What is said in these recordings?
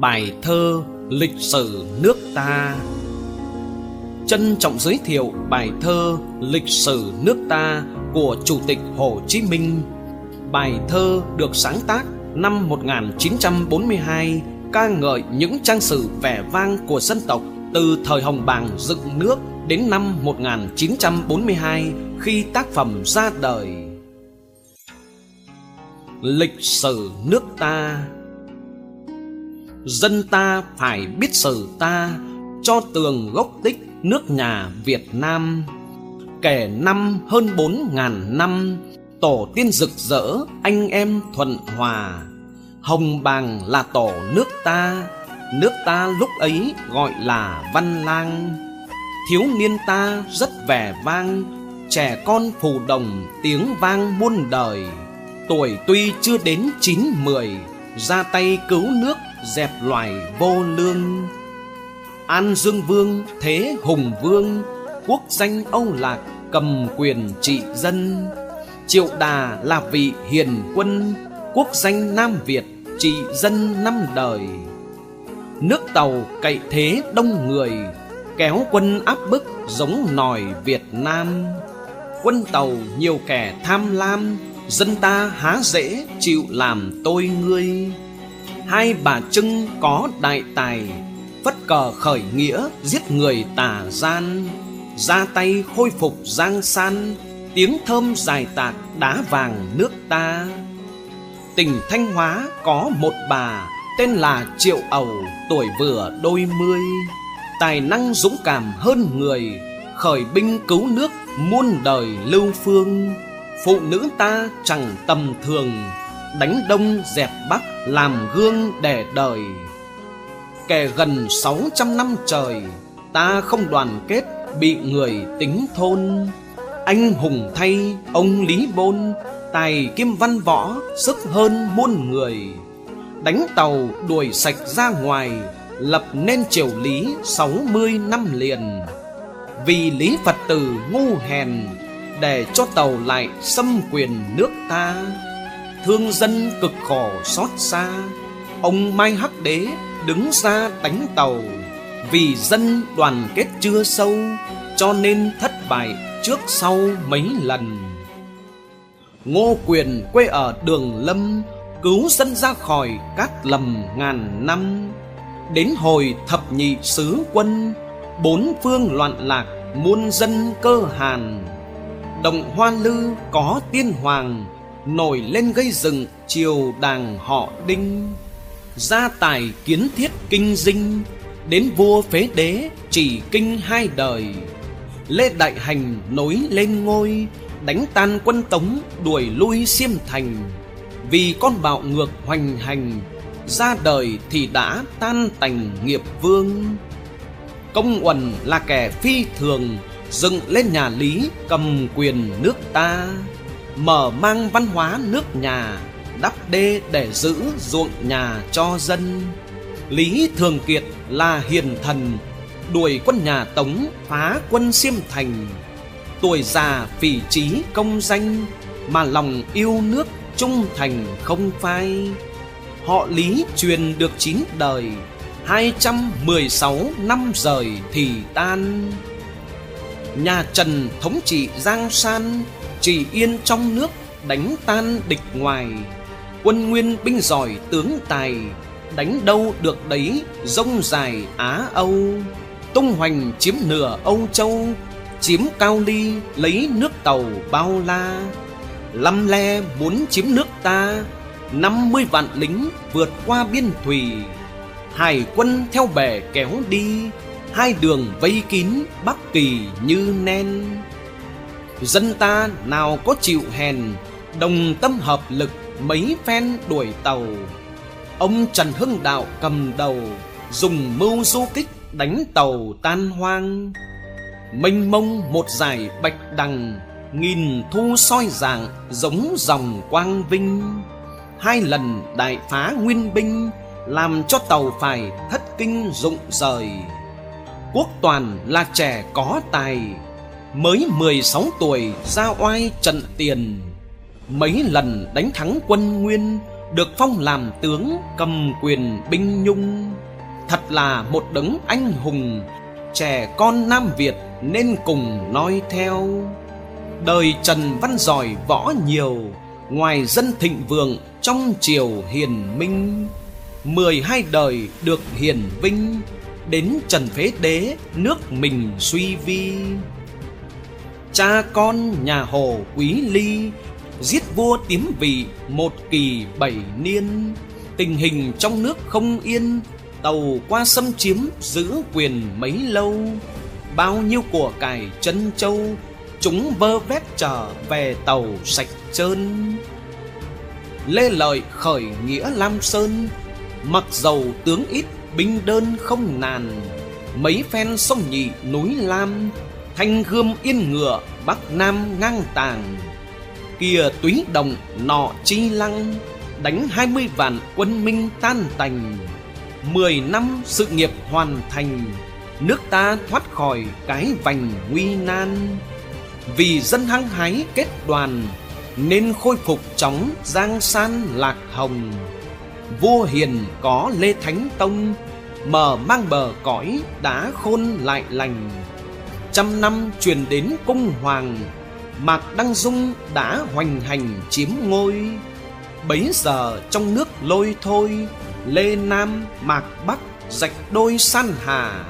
Bài thơ Lịch sử nước ta Trân trọng giới thiệu bài thơ Lịch sử nước ta của Chủ tịch Hồ Chí Minh Bài thơ được sáng tác năm 1942 ca ngợi những trang sử vẻ vang của dân tộc từ thời Hồng Bàng dựng nước đến năm 1942 khi tác phẩm ra đời. Lịch sử nước ta Dân ta phải biết sử ta cho tường gốc tích nước nhà Việt Nam. Kể năm hơn bốn ngàn năm, tổ tiên rực rỡ, anh em thuận hòa. Hồng bàng là tổ nước ta, nước ta lúc ấy gọi là Văn Lang. Thiếu niên ta rất vẻ vang, trẻ con phù đồng tiếng vang muôn đời. Tuổi tuy chưa đến chín mười, ra tay cứu nước dẹp loài vô lương. An dương vương, thế hùng vương, quốc danh âu lạc, cầm quyền trị dân. Triệu đà là vị hiền quân, quốc danh nam việt trị dân năm đời. Nước tàu cậy thế đông người, kéo quân áp bức giống nòi việt nam. Quân tàu nhiều kẻ tham lam, dân ta há dễ chịu làm tôi ngươi hai bà trưng có đại tài, phất cờ khởi nghĩa giết người tà gian. Ra tay khôi phục giang san, tiếng thơm dài tạc đá vàng nước ta. Tỉnh thanh hóa có một bà, tên là triệu ẩu, tuổi vừa đôi mươi. Tài năng dũng cảm hơn người, khởi binh cứu nước muôn đời lưu phương. Phụ nữ ta chẳng tầm thường đánh đông dẹp bắc làm gương để đời. Kẻ gần sáu trăm năm trời, ta không đoàn kết bị người tính thôn. Anh hùng thay, ông lý bôn, tài kim văn võ, sức hơn muôn người. Đánh tàu đuổi sạch ra ngoài, lập nên triều lý sáu mươi năm liền. Vì lý phật tử ngu hèn, để cho tàu lại xâm quyền nước ta thương dân cực khổ xót xa, ông mai hắc đế đứng ra đánh tàu. Vì dân đoàn kết chưa sâu, cho nên thất bại trước sau mấy lần. Ngô quyền quê ở đường lâm, cứu dân ra khỏi các lầm ngàn năm. Đến hồi thập nhị sứ quân, bốn phương loạn lạc muôn dân cơ hàn. Động hoa lư có tiên hoàng nổi lên gây dựng triều đàng họ đinh, gia tài kiến thiết kinh dinh, đến vua phế đế chỉ kinh hai đời. Lê đại hành nối lên ngôi, đánh tan quân tống, đuổi lui xiêm thành. Vì con bạo ngược hoành hành, ra đời thì đã tan tành nghiệp vương. Công uẩn là kẻ phi thường, dựng lên nhà lý cầm quyền nước ta mở mang văn hóa nước nhà, đắp đê để giữ ruộng nhà cho dân. Lý thường kiệt là hiền thần, đuổi quân nhà tống, phá quân xiêm thành. Tuổi già phỉ trí công danh, mà lòng yêu nước trung thành không phai. Họ lý truyền được chín đời, hai trăm mười sáu năm rời thì tan. Nhà trần thống trị giang san chỉ yên trong nước, đánh tan địch ngoài. Quân nguyên binh giỏi tướng tài, đánh đâu được đấy rông dài á âu. Tung hoành chiếm nửa âu châu, chiếm cao ly, lấy nước tàu bao la. Lăm le muốn chiếm nước ta, năm mươi vạn lính vượt qua biên thùy. Hải quân theo bè kéo đi, hai đường vây kín bắc kỳ như nen dân ta nào có chịu hèn, đồng tâm hợp lực mấy phen đuổi tàu. Ông trần hưng đạo cầm đầu, dùng mưu du kích đánh tàu tan hoang. Mênh mông một dải bạch đằng, nghìn thu soi dạng giống dòng quang vinh. Hai lần đại phá nguyên binh, làm cho tàu phải thất kinh rụng rời. Quốc toàn là trẻ có tài mới mười sáu tuổi ra oai trận tiền, mấy lần đánh thắng quân nguyên, được phong làm tướng cầm quyền binh nhung. Thật là một đấng anh hùng, trẻ con nam việt nên cùng nói theo. Đời trần văn giỏi võ nhiều, ngoài dân thịnh vượng trong triều hiền minh. mười hai đời được hiền vinh, đến trần phế đế nước mình suy vi cha con nhà hồ quý ly giết vua tiếm vị một kỳ bảy niên. Tình hình trong nước không yên, tàu qua xâm chiếm giữ quyền mấy lâu. Bao nhiêu của cải chân châu, chúng vơ vét trở về tàu sạch trơn. Lê lợi khởi nghĩa lam sơn, mặc dầu tướng ít, binh đơn không nàn. Mấy phen sông nhị núi lam thanh gươm yên ngựa, bắc nam ngang tàng. Kia túy đồng, nọ chi lăng, đánh hai mươi vạn quân minh tan tành. Mười năm sự nghiệp hoàn thành, nước ta thoát khỏi cái vành nguy nan. Vì dân hăng hái kết đoàn, nên khôi phục chóng giang san lạc hồng. Vua hiền có lê thánh tông, mở mang bờ cõi đá khôn lại lành trăm năm truyền đến cung hoàng, mạc đăng dung đã hoành hành chiếm ngôi. Bấy giờ trong nước lôi thôi, lê nam, mạc bắc rạch đôi san hà.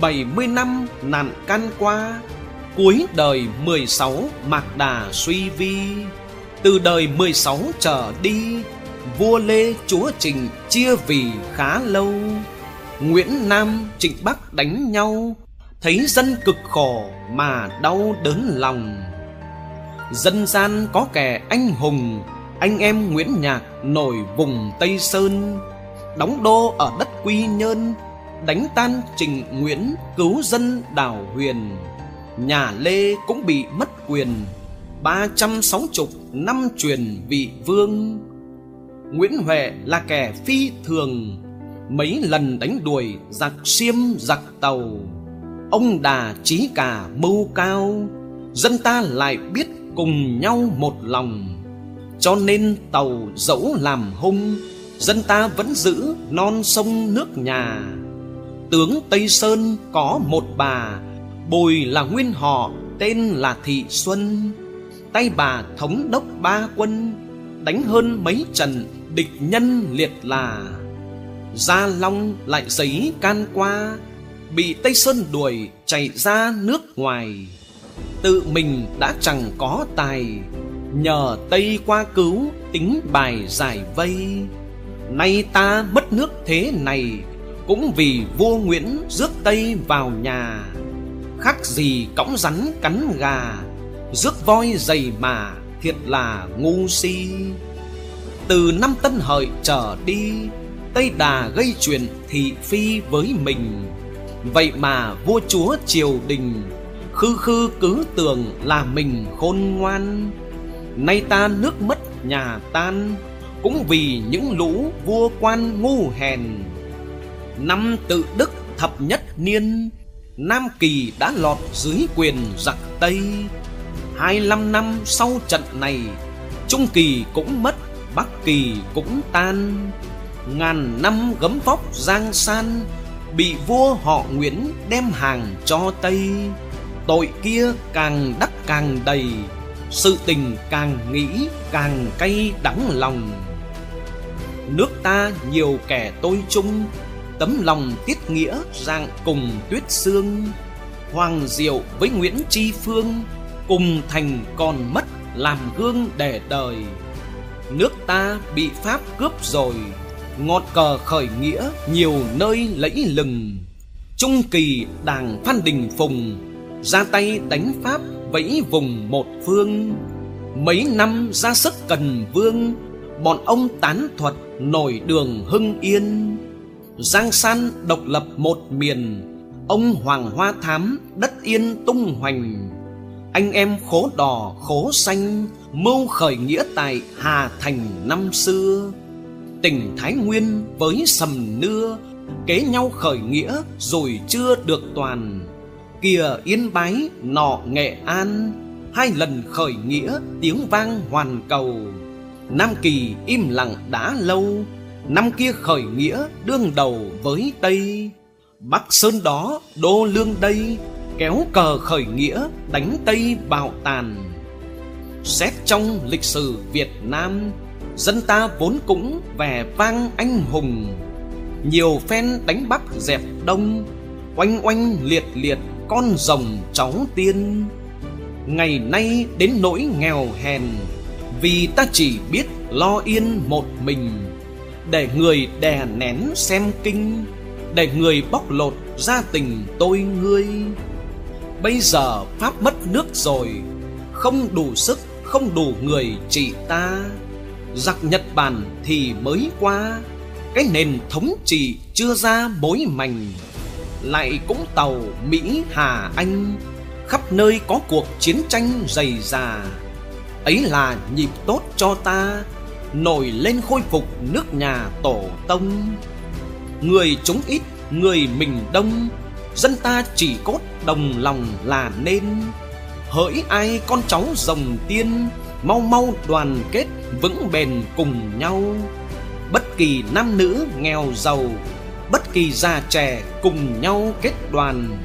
Bảy mươi năm nạn can qua, cuối đời mười sáu mạc đà suy vi. Từ đời mười sáu trở đi, vua lê chúa trình chia vì khá lâu. Nguyễn nam, trịnh bắc đánh nhau thấy dân cực khổ mà đau đớn lòng. Dân gian có kẻ anh hùng, anh em nguyễn nhạc nổi vùng tây sơn, đóng đô ở đất quy nhơn, đánh tan trình nguyễn cứu dân đảo huyền. Nhà lê cũng bị mất quyền, ba trăm sáu chục năm truyền vị vương. Nguyễn huệ là kẻ phi thường, mấy lần đánh đuổi giặc xiêm giặc tàu ông đà trí cả mưu cao, dân ta lại biết cùng nhau một lòng. Cho nên tàu dẫu làm hung, dân ta vẫn giữ non sông nước nhà. Tướng tây sơn có một bà, bùi là nguyên họ, tên là thị xuân. Tay bà thống đốc ba quân, đánh hơn mấy trận, địch nhân liệt là. Gia long lại giấy can qua bị tây sơn đuổi chạy ra nước ngoài. Tự mình đã chẳng có tài, nhờ tây qua cứu tính bài giải vây. Nay ta mất nước thế này, cũng vì vua nguyễn rước tây vào nhà. Khác gì cõng rắn cắn gà, rước voi dày mà thiệt là ngu si. Từ năm tân hợi trở đi, tây đà gây chuyện thị phi với mình vậy mà vua chúa triều đình khư khư cứ tưởng là mình khôn ngoan. Nay ta nước mất, nhà tan, cũng vì những lũ vua quan ngu hèn. Năm tự đức thập nhất niên, nam kỳ đã lọt dưới quyền giặc tây. Hai năm năm sau trận này, trung kỳ cũng mất, bắc kỳ cũng tan. Ngàn năm gấm vóc giang san bị vua họ nguyễn đem hàng cho tây. Tội kia càng đắc càng đầy, sự tình càng nghĩ càng cay đắng lòng. Nước ta nhiều kẻ tôi chung, tấm lòng tiết nghĩa dạng cùng tuyết xương hoàng diệu với nguyễn tri phương, cùng thành còn mất làm gương để đời. Nước ta bị pháp cướp rồi ngọt cờ khởi nghĩa, nhiều nơi lẫy lừng. Trung kỳ đảng phan đình phùng, ra tay đánh pháp vẫy vùng một phương. Mấy năm ra sức cần vương, bọn ông tán thuật nổi đường hưng yên. Giang san độc lập một miền, ông hoàng hoa thám đất yên tung hoành. Anh em khố đỏ khố xanh, mưu khởi nghĩa tại hà thành năm xưa tỉnh thái nguyên với sầm nưa, kế nhau khởi nghĩa rồi chưa được toàn. Kìa yên bái, nọ nghệ an, hai lần khởi nghĩa tiếng vang hoàn cầu. Nam Kỳ im lặng đã lâu, Năm kia khởi nghĩa đương đầu với Tây. Bắc Sơn đó đô lương đây, Kéo cờ khởi nghĩa đánh Tây bạo tàn. Xét trong lịch sử Việt Nam Dân ta vốn cũng vẻ vang anh hùng. Nhiều phen đánh Bắc dẹp Đông Oanh oanh liệt liệt con rồng cháu tiên. Ngày nay đến nỗi nghèo hèn Vì ta chỉ biết lo yên một mình. Để người đè nén xem kinh Để người bóc lột gia tình tôi ngươi. Bây giờ Pháp mất nước rồi Không đủ sức, không đủ người chỉ ta. Giặc Nhật Bản thì mới qua. Cái nền thống trị chưa ra mối mảnh Lại cũng tàu Mỹ Hà Anh. Khắp nơi có cuộc chiến tranh dày dà. Ấy là nhịp tốt cho ta Nổi lên khôi phục nước nhà tổ tông. Người chúng ít, người mình đông Dân ta chỉ cốt đồng lòng là nên. Hỡi ai con cháu rồng tiên Mau mau đoàn kết vững bền cùng nhau. Bất kỳ nam nữ nghèo giàu Bất kỳ già trẻ cùng nhau kết đoàn.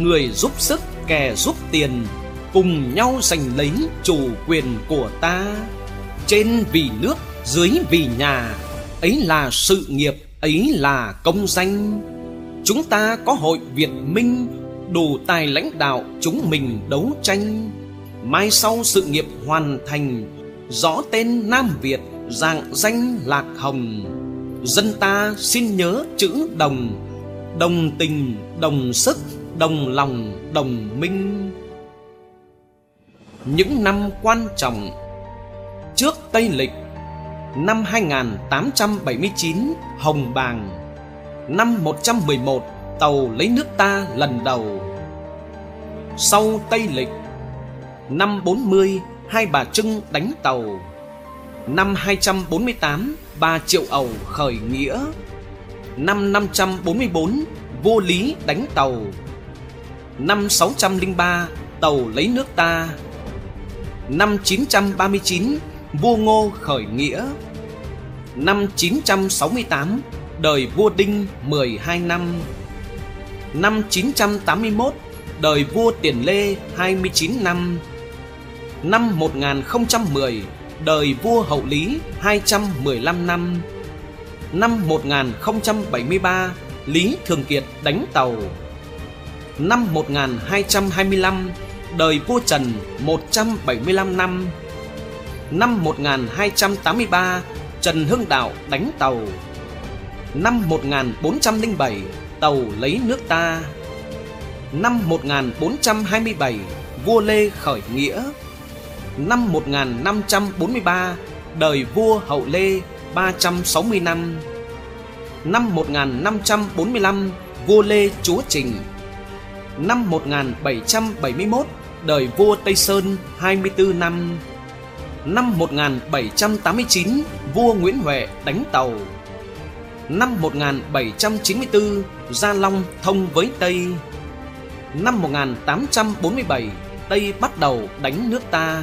Người giúp sức kẻ giúp tiền Cùng nhau giành lấy chủ quyền của ta. Trên vì nước, dưới vì nhà Ấy là sự nghiệp, ấy là công danh. Chúng ta có hội Việt Minh Đủ tài lãnh đạo chúng mình đấu tranh. Mai sau sự nghiệp hoàn thành Rõ tên Nam Việt dạng danh Lạc Hồng. Dân ta xin nhớ chữ đồng Đồng tình, đồng sức, đồng lòng, đồng minh. Những năm quan trọng Trước Tây Lịch Năm 2879 Hồng Bàng. Năm 111 Tàu lấy nước ta lần đầu. Sau Tây Lịch Năm 40 Hai bà Trưng đánh tàu. Năm 248 Bà Triệu Ẩu khởi nghĩa. Năm 544 Vô Lý đánh tàu. Năm 603 Tàu lấy nước ta. Năm 939 Vua Ngô khởi nghĩa. Năm 968 Đời vua Đinh 12 năm. Năm 981 Đời vua Tiền Lê 29 năm. Năm 1010 Đời vua Hậu Lý 215 năm. Năm 1073 Lý Thường Kiệt đánh tàu. Năm 1225 Đời vua Trần 175 năm. Năm 1283 Trần Hưng Đạo đánh tàu. Năm 1407 Tàu lấy nước ta. Năm 1427 Vua Lê khởi nghĩa Năm 1543 Đời vua Hậu Lê 360 năm. Năm 1545 Vua Lê Chúa Trình. Năm 1771 Đời vua Tây Sơn 24 năm. Năm 1789 Vua Nguyễn Huệ đánh tàu. Năm 1794 Gia Long thông với Tây. Năm 1847 Tây bắt đầu đánh nước ta.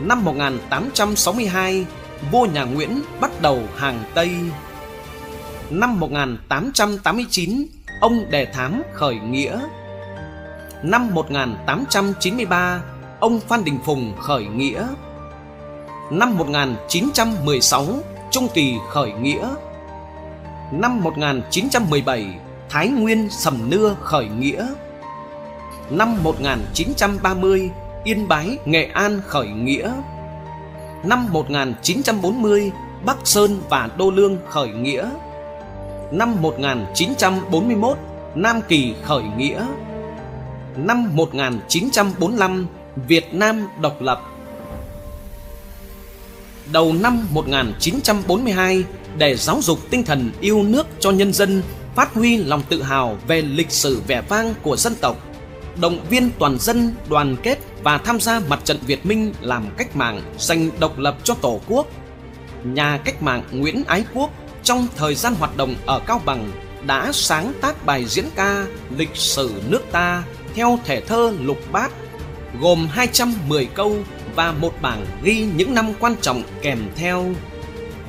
Năm 1862 Vua nhà Nguyễn bắt đầu hàng Tây. Năm 1889 Ông Đề Thám khởi nghĩa. Năm 1893 Ông Phan Đình Phùng khởi nghĩa. Năm 1916 Trung Kỳ khởi nghĩa. Năm 1917 Thái Nguyên Sầm Nưa khởi nghĩa. Năm 1930 Yên Bái Nghệ An khởi nghĩa. Năm 1940 Bắc Sơn và Đô Lương khởi nghĩa. Năm 1941 Nam Kỳ khởi nghĩa. Năm 1945 Việt Nam độc lập. Đầu năm 1942 Để giáo dục tinh thần yêu nước cho nhân dân, Phát huy lòng tự hào về lịch sử vẻ vang của dân tộc Động viên toàn dân, đoàn kết và tham gia mặt trận Việt Minh làm cách mạng, giành độc lập cho Tổ quốc Nhà cách mạng Nguyễn Ái Quốc trong thời gian hoạt động ở Cao Bằng đã sáng tác bài diễn ca lịch sử nước ta theo thể thơ lục bát, gồm 210 câu và một bảng ghi những năm quan trọng kèm theo.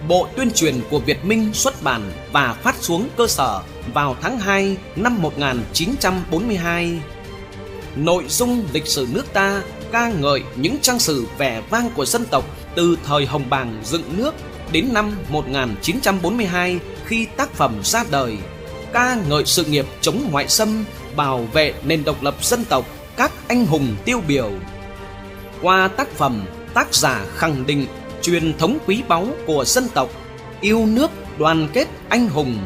Bộ tuyên truyền của Việt Minh xuất bản và phát xuống cơ sở vào tháng 2 năm 1942. Nội dung lịch sử nước ta ca ngợi những trang sử vẻ vang của dân tộc từ thời Hồng Bàng dựng nước đến năm 1942 khi tác phẩm ra đời, ca ngợi sự nghiệp chống ngoại xâm, bảo vệ nền độc lập dân tộc, các anh hùng tiêu biểu. Qua tác phẩm, tác giả khẳng định truyền thống quý báu của dân tộc, yêu nước, đoàn kết, anh hùng.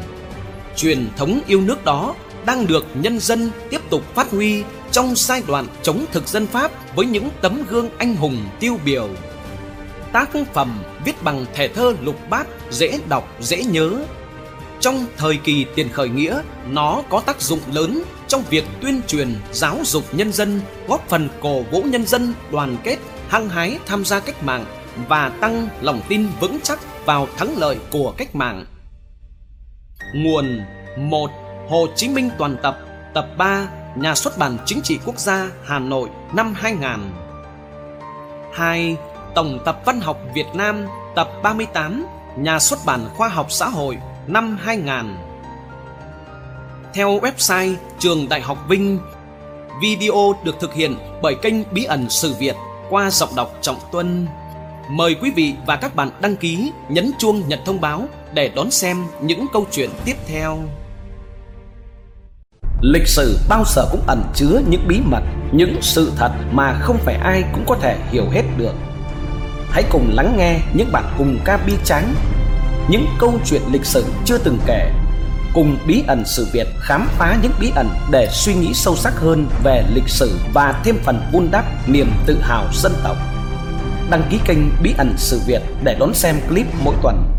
Truyền thống yêu nước đó đang được nhân dân tiếp tục phát huy trong giai đoạn chống thực dân Pháp với những tấm gương anh hùng tiêu biểu. Tác phẩm viết bằng thể thơ lục bát dễ đọc, dễ nhớ. Trong thời kỳ tiền khởi nghĩa, nó có tác dụng lớn trong việc tuyên truyền, giáo dục nhân dân, góp phần cổ vũ nhân dân đoàn kết, hăng hái tham gia cách mạng và tăng lòng tin vững chắc vào thắng lợi của cách mạng. Nguồn 1. Hồ Chí Minh toàn tập Tập 3 Nhà xuất bản Chính trị Quốc gia Hà Nội năm 2000 2. Tổng tập Văn học Việt Nam Tập 38 Nhà xuất bản Khoa học Xã hội năm 2000 Theo website Trường Đại học Vinh Video được thực hiện bởi kênh Bí ẩn Sử Việt qua giọng đọc Trọng Tuân Mời quý vị và các bạn đăng ký, nhấn chuông nhận thông báo để đón xem những câu chuyện tiếp theo. Lịch sử bao giờ cũng ẩn chứa những bí mật, những sự thật mà không phải ai cũng có thể hiểu hết được. Hãy cùng lắng nghe những bản cùng ca bi tráng, những câu chuyện lịch sử chưa từng kể, cùng bí ẩn sự Việt khám phá những bí ẩn để suy nghĩ sâu sắc hơn về lịch sử và thêm phần vun đắp niềm tự hào dân tộc. Đăng ký kênh Bí ẩn sự Việt để đón xem clip mỗi tuần